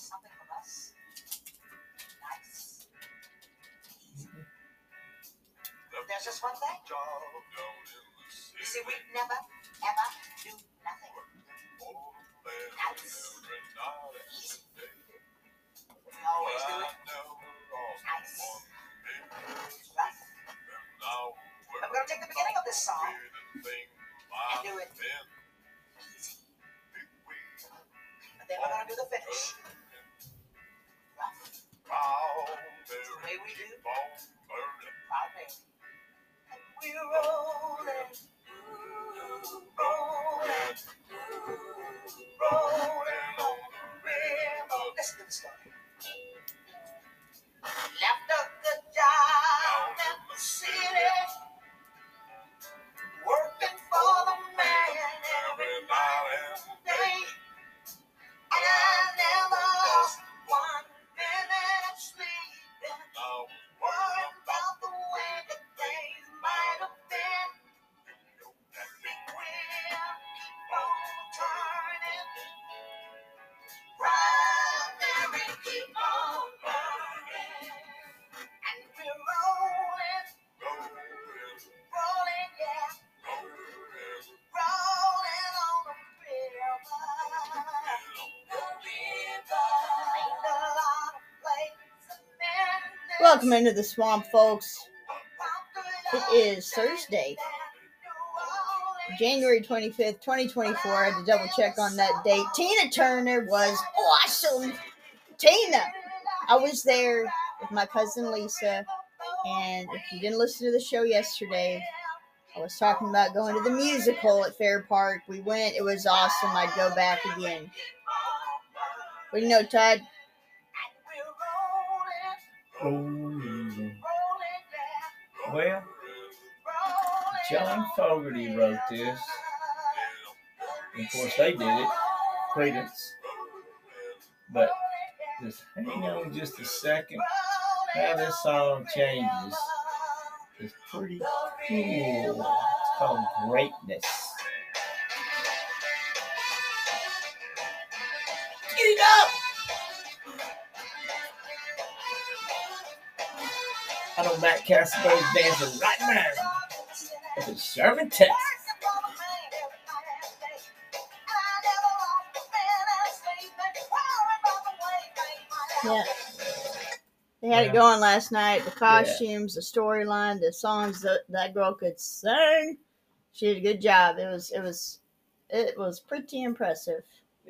something from us. Nice. Easy. There's just one thing. You see, we never, rolling. Welcome into the swamp, folks. It is Thursday, January 25th, 2024. I had to double check on that date. Tina Turner was awesome. Tina! I was there with my cousin Lisa, and if you didn't listen to the show yesterday, I was talking about going to the musical at Fair Park. We went, it was awesome. I'd go back again. Do you know, Todd? Well, John Fogerty wrote this. Of course, they did it, Creedence. But just hang on just a second. How this song changes is pretty cool. It's called Greatness. I know Matt Castleberry's dancing right now. Sherman, Texas. Yeah. They had Yeah. it going last night. The costumes, the storyline, the songs that that girl could sing. She did a good job. It was it was it was pretty impressive.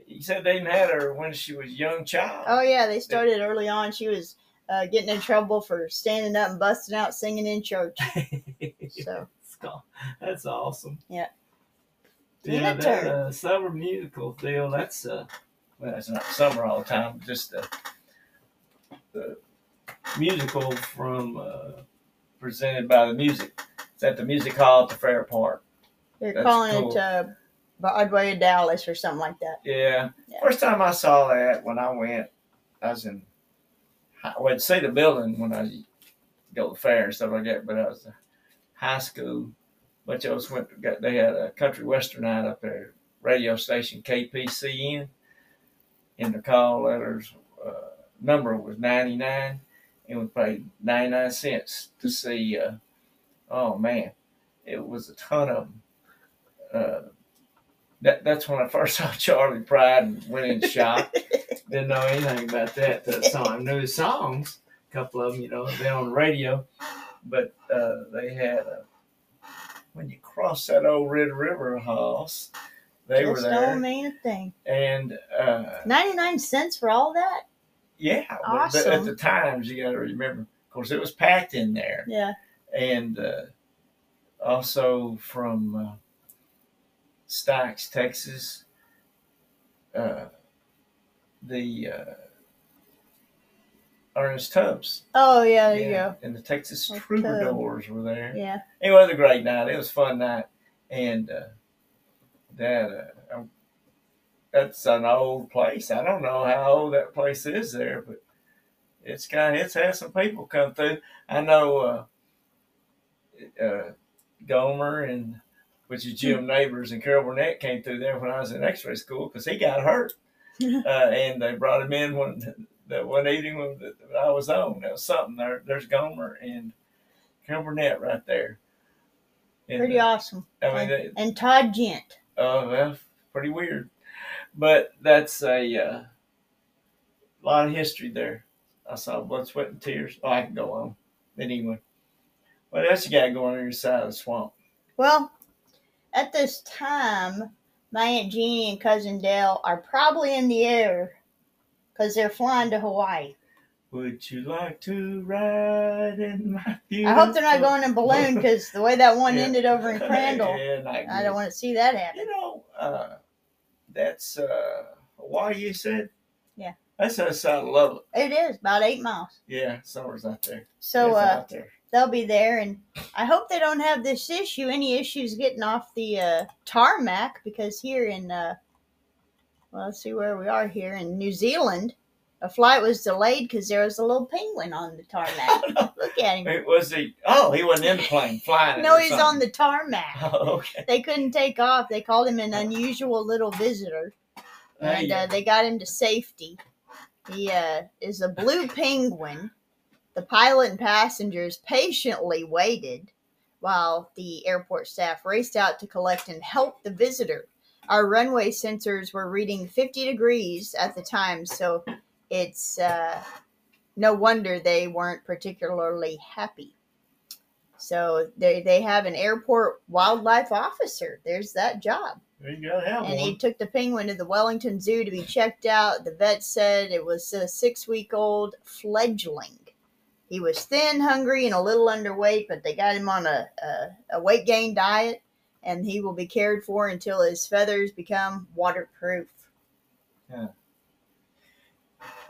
You said they met her when she was a young child. Oh yeah, they started early on. She was uh, getting in trouble for standing up and busting out singing in church. So That's awesome. Yeah. Yeah, that uh, summer musical deal. That's uh, well, it's not summer all the time. but Just the, the musical from uh, presented by the music. It's at the music hall at the Fair Park. they're That's calling cool. it uh, Broadway of Dallas or something like that. Yeah. Yeah. First time I saw that when I went, I was in. I would see the building when I go to the fair and stuff like that, but I was high school. bunch of us went. Got, they had a country western night up there, radio station KPCN, and the call letters uh, number was ninety nine, and we paid ninety nine cents to see. Uh, oh man, it was a ton of them. Uh, that, that's when I first saw Charley Pride and went in shock. Didn't know anything about that at that song. Knew his songs, a couple of them, you know, been on the radio, but uh, they had a, when you cross that old Red River house, they were there, don't mean thing. and uh, Ninety nine cents for all that? yeah, but Awesome. at the times you got to remember. Of course, it was packed in there, Yeah. and uh, also from uh, Stacks, Texas. Uh, the uh, Ernest Tubbs. Oh yeah, there you Yeah, And the Texas Troubadours were there. Yeah. Anyway, it was a great night. It was a fun night, and uh, that uh, that's an old place. I don't know how old that place is there, but it's got it's had some people come through. I know uh, uh, Gomer and which is Jim Nabors and Carol Burnett came through there when I was in X-ray school because he got hurt uh, and they brought him in one that one evening when that I was on. That was something. There, there's Gomer and Carol Burnett right there. And, Pretty uh, awesome. I mean, and, and Todd Gent. oh well, pretty weird, but that's a uh, lot of history there. I saw blood, sweat, and tears. Oh, I can go on. Anyway, what else you got going on your side of the swamp? Well, at this time, my Aunt Jeannie and cousin Dale are probably in the air because they're flying to Hawaii. Would you like to ride in my I hope they're not going in a balloon because the way that one Yeah. ended over in Crandall, Yeah, I don't want to see that happen. You know, uh, that's uh, Hawaii. You said. Yeah. That's outside of Lubbock. It is about eight miles. Yeah, somewhere's out there. So uh, out there. They'll be there, and I hope they don't have this issue, any issues getting off the uh, tarmac, because here in, uh, well, let's see where we are here in New Zealand, a flight was delayed because there was a little penguin on the tarmac. Look at him. It was he? Oh, he wasn't in the plane flying. No, he's on the tarmac. Oh, okay. They couldn't take off. They called him an unusual little visitor, and uh, they got him to safety. He uh, is a blue penguin. The pilot and passengers patiently waited while the airport staff raced out to collect and help the visitor. Our runway sensors were reading 50 degrees at the time, so it's uh, no wonder they weren't particularly happy. So they, they have an airport wildlife officer. There's that job there you go. Have and he took the penguin to the Wellington Zoo to be checked out. The vet said it was a six week old fledgling. He was thin, hungry, and a little underweight, but they got him on a, a, a weight gain diet, and he will be cared for until his feathers become waterproof. Yeah.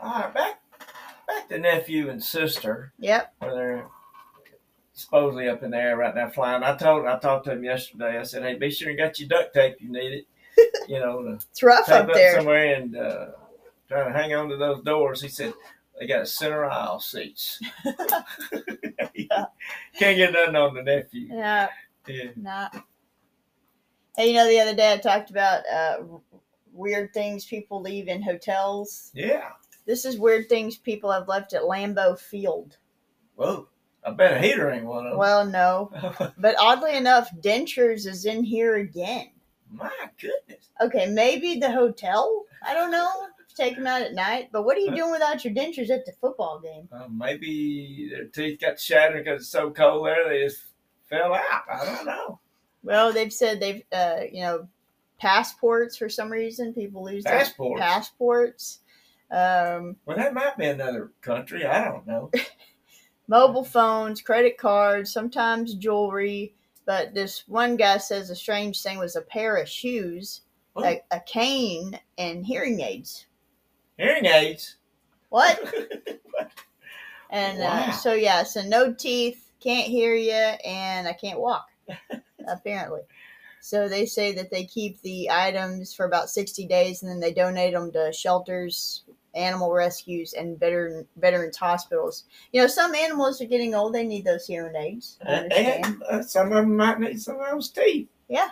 All right, back back to nephew and sister, Yep. where they're supposedly up in the air right now flying. I told I talked to him yesterday. I said, "Hey, be sure you got your duct tape. You need it. You know, to It's rough up up there. somewhere and uh, trying to hang on to those doors." He said. They got center aisle seats. Can't get nothing on the nephew. Yeah, Yeah. not. Hey, you know, the other day I talked about uh, weird things people leave in hotels. Yeah. This is weird things people have left at Lambeau Field. Whoa. I bet a heater ain't one of them. Well, no. But oddly enough, dentures is in here again. My goodness. Okay, maybe the hotel. I don't know. Take them out at night. But what are you doing without your dentures at the football game? Uh, maybe their teeth got shattered because it's so cold there they just fell out. I don't know. Well, they've said they've, uh, you know, passports for some reason. People lose their Passports. passports. Um, Well, that might be another country. I don't know. mobile phones, credit cards, sometimes jewelry. But this one guy says a strange thing was a pair of shoes, a, a cane, and hearing aids. Hearing aids. What? And Wow. uh, so yeah, so no teeth, can't hear you, and I can't walk. apparently, so they say that they keep the items for about sixty days, and then they donate them to shelters, animal rescues, and veteran veterans hospitals. You know, some animals are getting old; they need those hearing aids. I and uh, some of them might need some of those teeth. Yeah.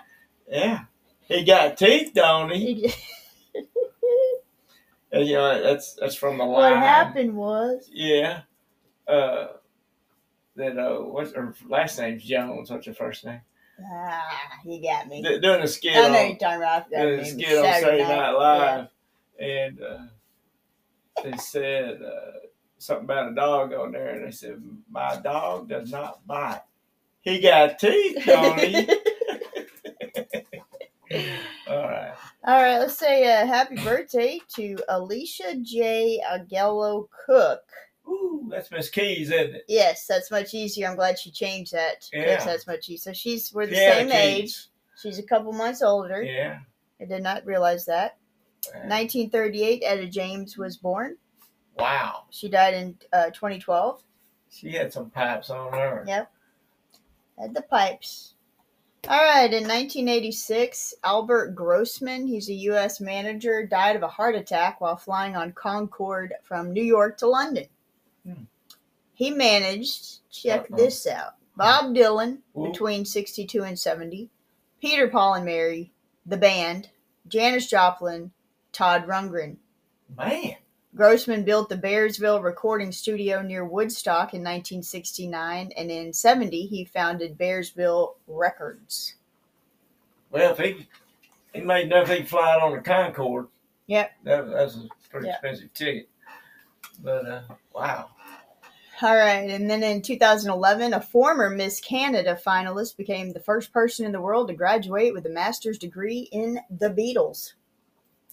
Yeah. He got teeth, don't he? And, you know, that's that's from the line. what happened was, Yeah. Uh, that uh, what's her last name's Jones? What's her first name? ah, you got me. D- doing a skit I know on you're talking about. Doing a skit on Saturday Night Yeah. Live, and uh, they said uh, something about a dog on there, and they said my dog does not bite. He got teeth, don't he? All right. All right, let's say a happy birthday to Alicia J. Augello Cook. Ooh, that's Miss Keys, isn't it? Yes, that's much easier. I'm glad she changed that. Yeah. That's much easier. So she's we're the Yeah, same Keys. age. She's a couple months older. Yeah. I did not realize that. 1938, Etta James was born. Wow. She died in uh, 2012. She had some pipes on her. Yep. Had the pipes. All right, in 1986, Albert Grossman, he's a U.S. manager, died of a heart attack while flying on Concorde from New York to London. Hmm. He managed, check Uh-oh. this out, Bob Dylan Ooh. between 62 and 70, Peter, Paul, and Mary, the band, Janis Joplin, Todd Rundgren. Man, Grossman built the Bearsville recording studio near Woodstock in 1969, and in 70 he founded Bearsville Records. well, if he he made enough, he'd fly it on the Concorde. Yep. That, that's a pretty Yep. expensive ticket. But uh, wow, All right, and then in 2011, a former Miss Canada finalist became the first person in the world to graduate with a master's degree in the Beatles.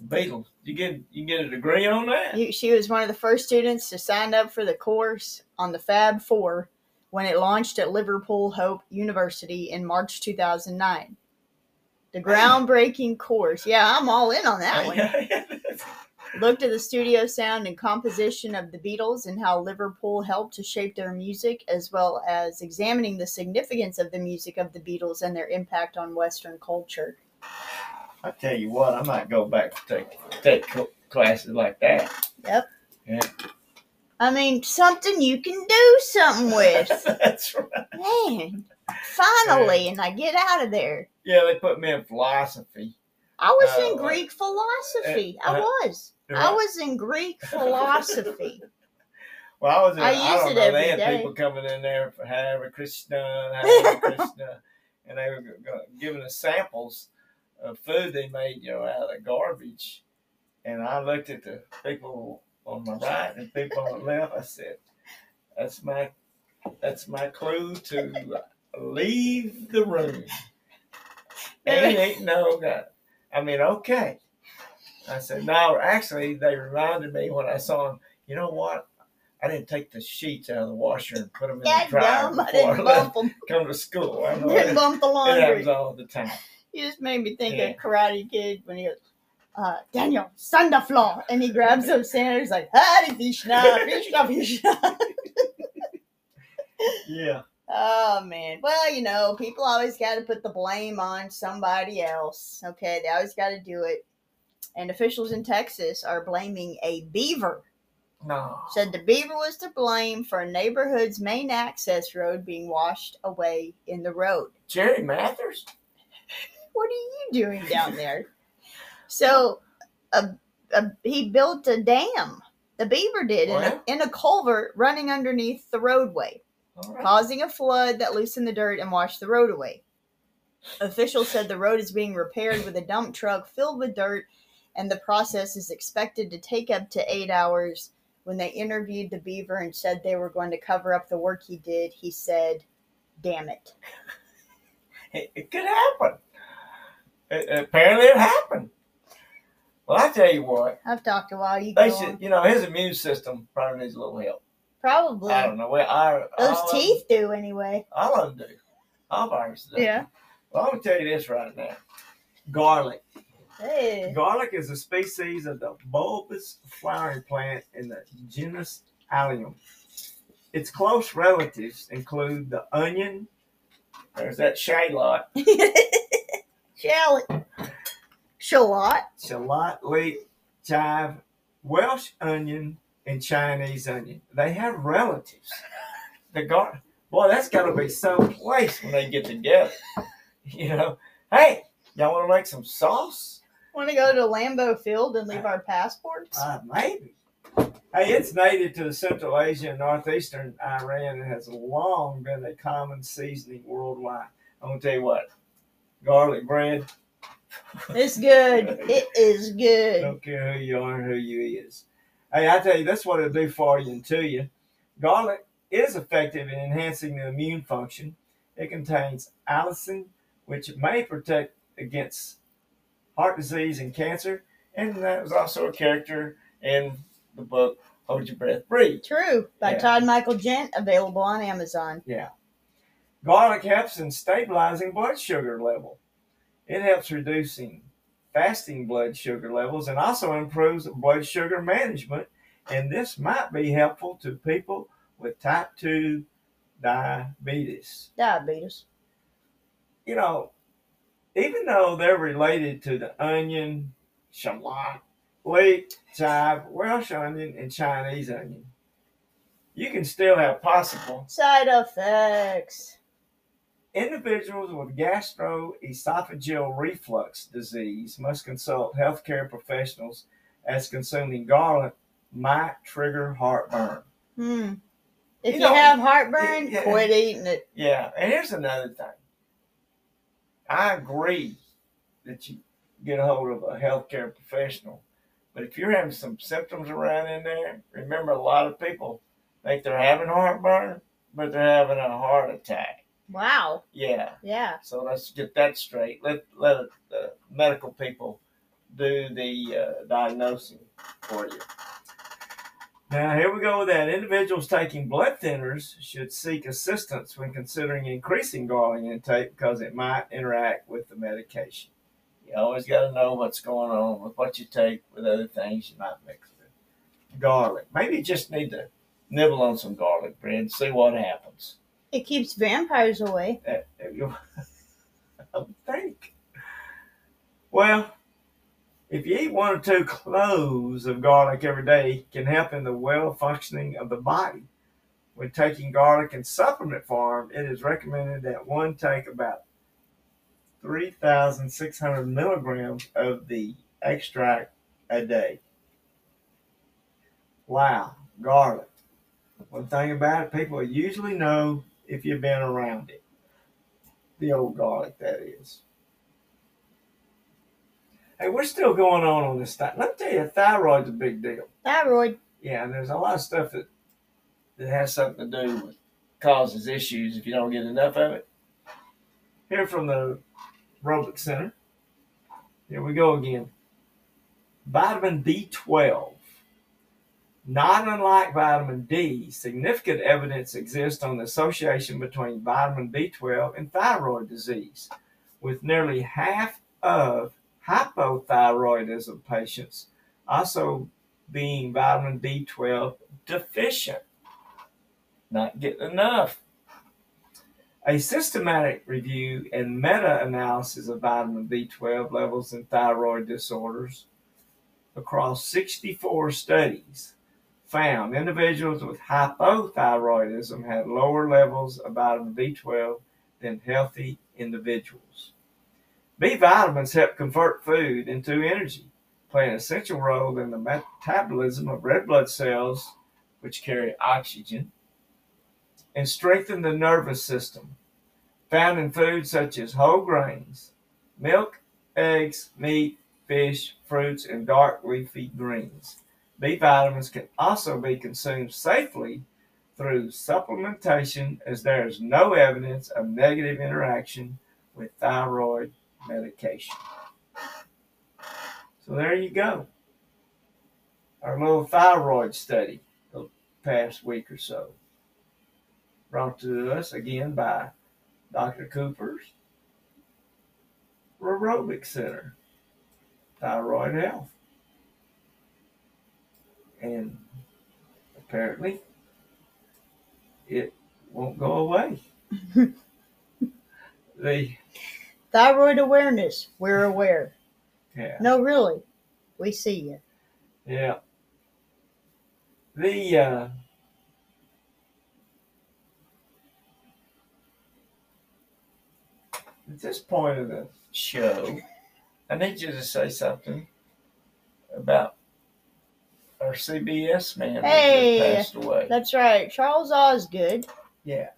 Beatles. You get you get a degree on that? You- She was one of the first students to sign up for the course on the Fab Four when it launched at Liverpool Hope University in March 2009. The groundbreaking course, yeah, I'm all in on that one. looked at the studio sound and composition of the Beatles and how Liverpool helped to shape their music, as well as examining the significance of the music of the Beatles and their impact on Western culture. I tell you what, I might go back to take take classes like that. Yep. I mean, something you can do something with. That's right. Man, finally, and I get out of there. Yeah, they put me in philosophy. I was Uh, in Greek philosophy. I uh, was. I was in Greek philosophy. Well, I was. In, I I, use it know. every They had day. people coming in there for Hare Krishna, Hare Krishna, and they were giving us samples of food they made, you know, out of garbage. And I looked at the people on my right and people on the left. I said, "That's my, that's my clue to leave the room." Ain't ain't no God. I mean, okay. I said, no, actually, they reminded me when I saw them, you know what? I didn't take the sheets out of the washer and put them in the dryer dumb. I before I didn't left, bump them. come to school. I Didn't bump the it laundry. happens all the time. You just made me think Yeah. of Karate Kid when he goes, uh, Daniel, stand the floor. And he grabs those sandals like, Hare Krishna, Krishna, Krishna. Yeah. Oh, man. Well, you know, people always got to put the blame on somebody else. Okay, they always got to do it. And officials in Texas are blaming a beaver. No. Said the beaver was to blame for a neighborhood's main access road being washed away in the road. Jerry Mathers? What are you doing down there? So, a, a, he built a dam. The beaver did in a, in a culvert running underneath the roadway, right. causing a flood that loosened the dirt and washed the road away. Officials said the road is being repaired with a dump truck filled with dirt, and the process is expected to take up to eight hours. When they interviewed the beaver and said they were going to cover up the work he did, he said, Damn it. It, it could happen. It- apparently, it happened. Well, I tell you what, I've talked a while. You they on. should, you know, his immune system probably needs a little help. Probably. I don't know. Well, I, Those them- teeth do anyway. All of them do. All viruses do. Yeah. Well, I'm going to tell you this right now. Garlic. Hey. Garlic is a species of the bulbous flowering plant in the genus Allium. Its close relatives include the onion, there's that shallot, Shallot. Shallot. shallot, leek, chive, Welsh onion, and Chinese onion. They have relatives. The gar- boy, that's got to be some place when they get together. You know, hey, y'all want to make some sauce? Want to go to Lambeau Field and leave our passports? Uh, maybe. Hey, it's native to Central Asia and northeastern Iran and has long been a common seasoning worldwide. I'm gonna tell you what, garlic bread. It's good. It is good. Don't care who you are, who you is. Hey, I tell you, that's what it'll do for you and to you. Garlic is effective in enhancing the immune function. It contains allicin, which may protect against heart disease and cancer. And that was also a character in the book Hold Your Breath, Breathe. True. By Yeah. Todd Michael Gent, available on Amazon. Garlic helps in stabilizing blood sugar level. It helps reducing fasting blood sugar levels and also improves blood sugar management. And this might be helpful to people with type 2 diabetes. Diabetes. You know, even though they're related to the onion, shallot, leek, chive, Welsh onion, and Chinese onion, you can still have possible Side effects. Individuals with gastroesophageal reflux disease must consult healthcare professionals as consuming garlic might trigger heartburn. Hmm. If You you, know, have heartburn, yeah. quit eating it. Yeah, and here's another thing. I agree that you get a hold of a healthcare professional, but if you're having some symptoms around in there, remember a lot of people think they're having heartburn, but they're having a heart attack. Wow. Yeah, Yeah. so let's get that straight. Let let the medical people do the uh, diagnosing for you. Now here we go with that. Individuals taking blood thinners should seek assistance when considering increasing garlic intake because it might interact with the medication. You always got to know what's going on with what you take with other things you might mix with garlic. Maybe you just need to nibble on some garlic bread and see what happens. It keeps vampires away. I think. Well, if you eat one or two cloves of garlic every day, can help in the well functioning of the body. When taking garlic in supplement form, it is recommended that one take about 3,600 milligrams of the extract a day. Wow, garlic. One thing about it, people usually know if you've been around it. The old garlic, that is. Hey, we're still going on on this. Th- Let me tell you, thyroid's a big deal. Thyroid. Yeah, and there's a lot of stuff that that has something to do with causes issues if you don't get enough of it. Here from the Aerobic Center. Here we go again. Vitamin B12. Not unlike vitamin D, significant evidence exists on the association between vitamin B12 and thyroid disease, with nearly half of hypothyroidism patients also being vitamin B12 deficient. Not getting enough. A systematic review and meta analysis of vitamin B12 levels in thyroid disorders across 64 studies found individuals with hypothyroidism had lower levels of vitamin B12 than healthy individuals. B vitamins help convert food into energy play an essential role in the metabolism of red blood cells, which carry oxygen, and strengthen the nervous system. Found in foods such as whole grains, milk, eggs, meat, fish, fruits, and dark leafy greens. B vitamins can also be consumed safely through supplementation, as there is no evidence of negative interaction with thyroid medication. So there you go. Our little thyroid study the past week or so. Brought to us again by Dr. Cooper's Aerobic Center, Thyroid Health. And apparently it won't go away. the Thyroid awareness. We're aware. yeah. No, really. We see you. Yeah. The uh, at this point of the show, I need you to say something about our CBS man Hey, that passed away. That's right. Charles Osgood. Yeah.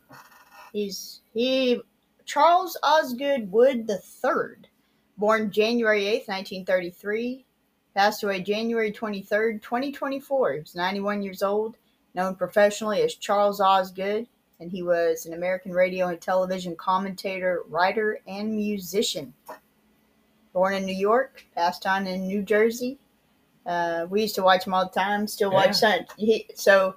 He's he Charles Osgood Wood the Third, born January eighth, nineteen thirty three, passed away January twenty third, twenty twenty four. He was ninety one years old, known professionally as Charles Osgood, and he was an American radio and television commentator, writer, and musician. Born in New York, passed on in New Jersey. Uh, we used to watch him all the time. Still watch some. He, so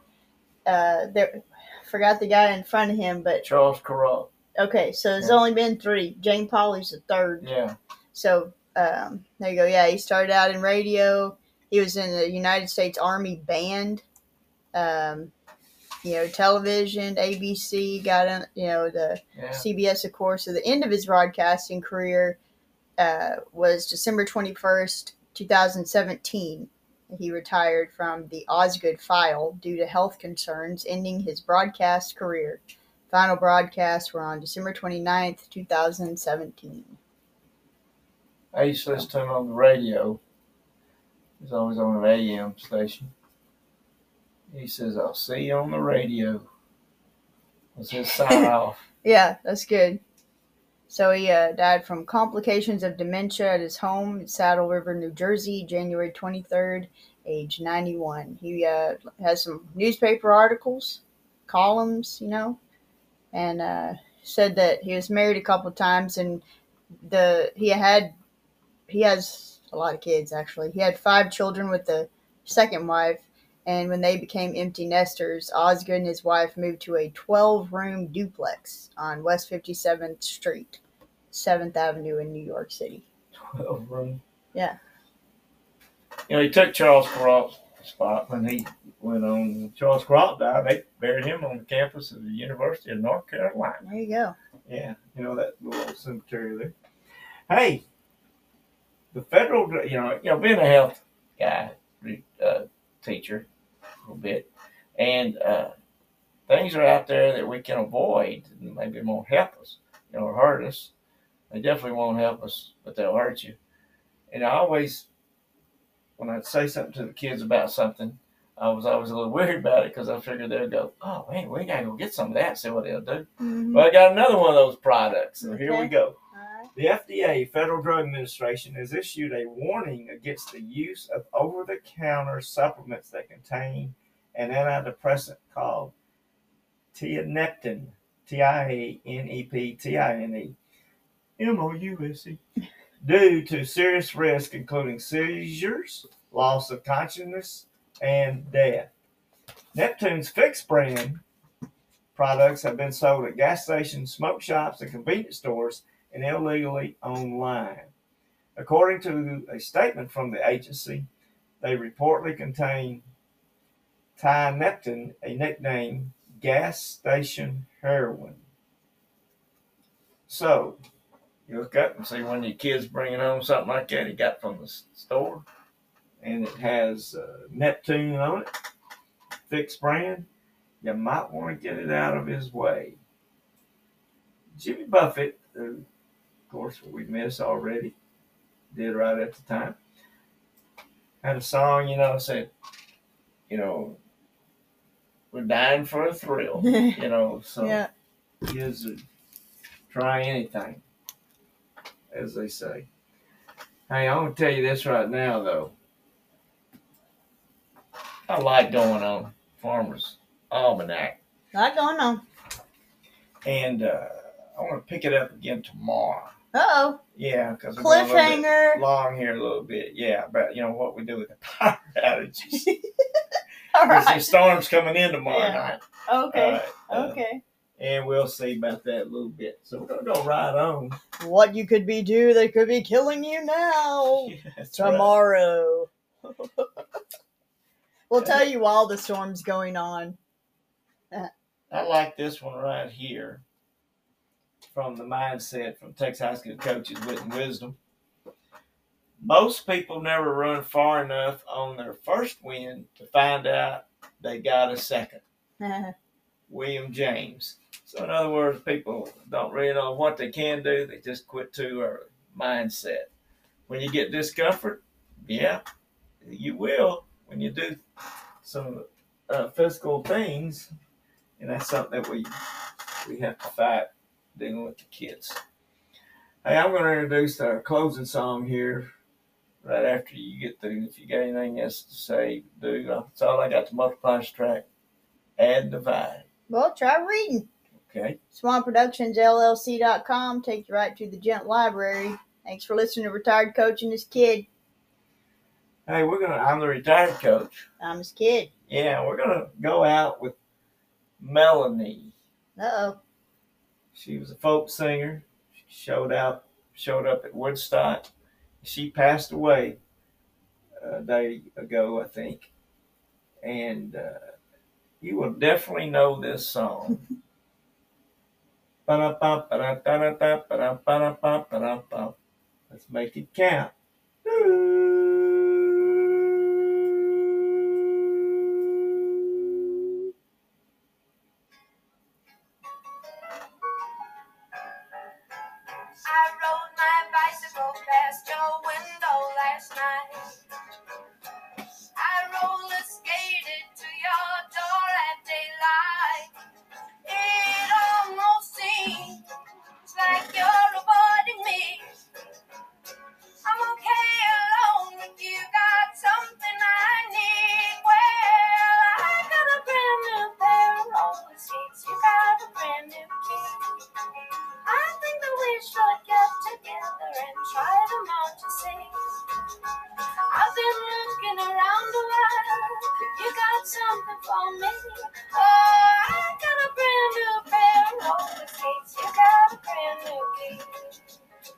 uh, there, forgot the guy in front of him, but Charles Kuralt. Okay, so there's Yeah. only been three. Jane Pauley's the third. Yeah. So um, there you go. Yeah, he started out in radio. He was in the United States Army Band. Um, you know, television, ABC, got in, you know, the Yeah. CBS, of course. So the end of his broadcasting career uh, was December 21st, 2017. He retired from the Osgood file due to health concerns, ending his broadcast career. Final broadcasts were on December 29th, 2017. I used to listen to him on the radio He's always on an AM station. He says, I'll see you on the radio. Was his sign off. Yeah, that's good. So he uh, died from complications of dementia at his home in Saddle River, New Jersey, January 23rd, age 91. He uh, has some newspaper articles, columns, you know, and uh, said that he was married a couple times and the he had he has a lot of kids actually. He had five children with the second wife, and when they became empty nesters, Osgood and his wife moved to a 12 room duplex on West 57th Street, 7th Avenue in New York City. 12 room. Yeah. You know, he took Charles Kuralt's spot when he went on. Charles Kuralt died. They buried him on the campus of the University of North Carolina. There you go. Yeah, you know that little cemetery there. Hey, the federal, you know, you know, being a health guy, uh, teacher, a little bit, and uh, things are out there that we can avoid, and maybe won't help us, you know, or hurt us. They definitely won't help us, but they'll hurt you. And I always, when I'd say something to the kids about something, I was always a little worried about it because I figured they'd go, "Oh man, we gotta go get some of that." See what they'll do. Mhm. Well, I got another one of those products. So here we go. The FDA, Federal Drug Administration, has issued a warning against the use of over the counter supplements that contain an antidepressant called tianeptine, T I A N E P T I N E M O U S E, due to serious risk, including seizures, loss of consciousness, and death. Neptune's Fix brand products have been sold at gas stations, smoke shops, and convenience stores and illegally online. According to a statement from the agency, they reportedly contain tianeptine, a nickname gas station heroin. So, you look up and see when your kid's bringing home something like that he got from the store, and it has uh, Neptune on it, fixed brand, you might want to get it out of his way. Jimmy Buffett, who, of course, we miss already, did right at the time, had a song, you know, said, you know, we're dying for a thrill, you know, so yeah. kids would try anything, as they say. Hey, I'm gonna tell you this right now, though. I like going on Farmers Almanac, Not going on. and uh, I want to pick it up again tomorrow. Uh oh. Yeah, because Cliffhanger. long here a little bit. Yeah, but you know what we do with the power outages. All There's some storms coming in tomorrow Yeah. night. Okay. Uh, Okay. And we'll see about that a little bit. So we're gonna go right on. What you could be do that could be killing you now. Right. Tomorrow. we'll tell you while the storm's going on. I like this one right here from the mindset from Texas High School coaches Wit and Wisdom. Most people never run far enough on their first win to find out they got a second. William James. So in other words, people don't really know what they can do. They just quit too early. Mindset. When you get discomfort, yeah, you will. When you do some uh, physical things, and that's something that we we have to fight dealing with the kids. Hey, I'm going to introduce our closing song here right after you get through. If you got anything else to say, do. That's all I got to multiply, subtract, add, divide. well, try reading. Okay. SwanProductionsLLC.com. Take you right to the Gent Library. Thanks for listening to Retired Coach and his kid. Hey, we're gonna. I'm the retired coach. I'm his kid. Yeah, we're gonna go out with Melanie. Uh oh. She was a folk singer. She showed out, showed up at Woodstock. She passed away a day ago, I think. And uh, you will definitely know this song. Let's make it count.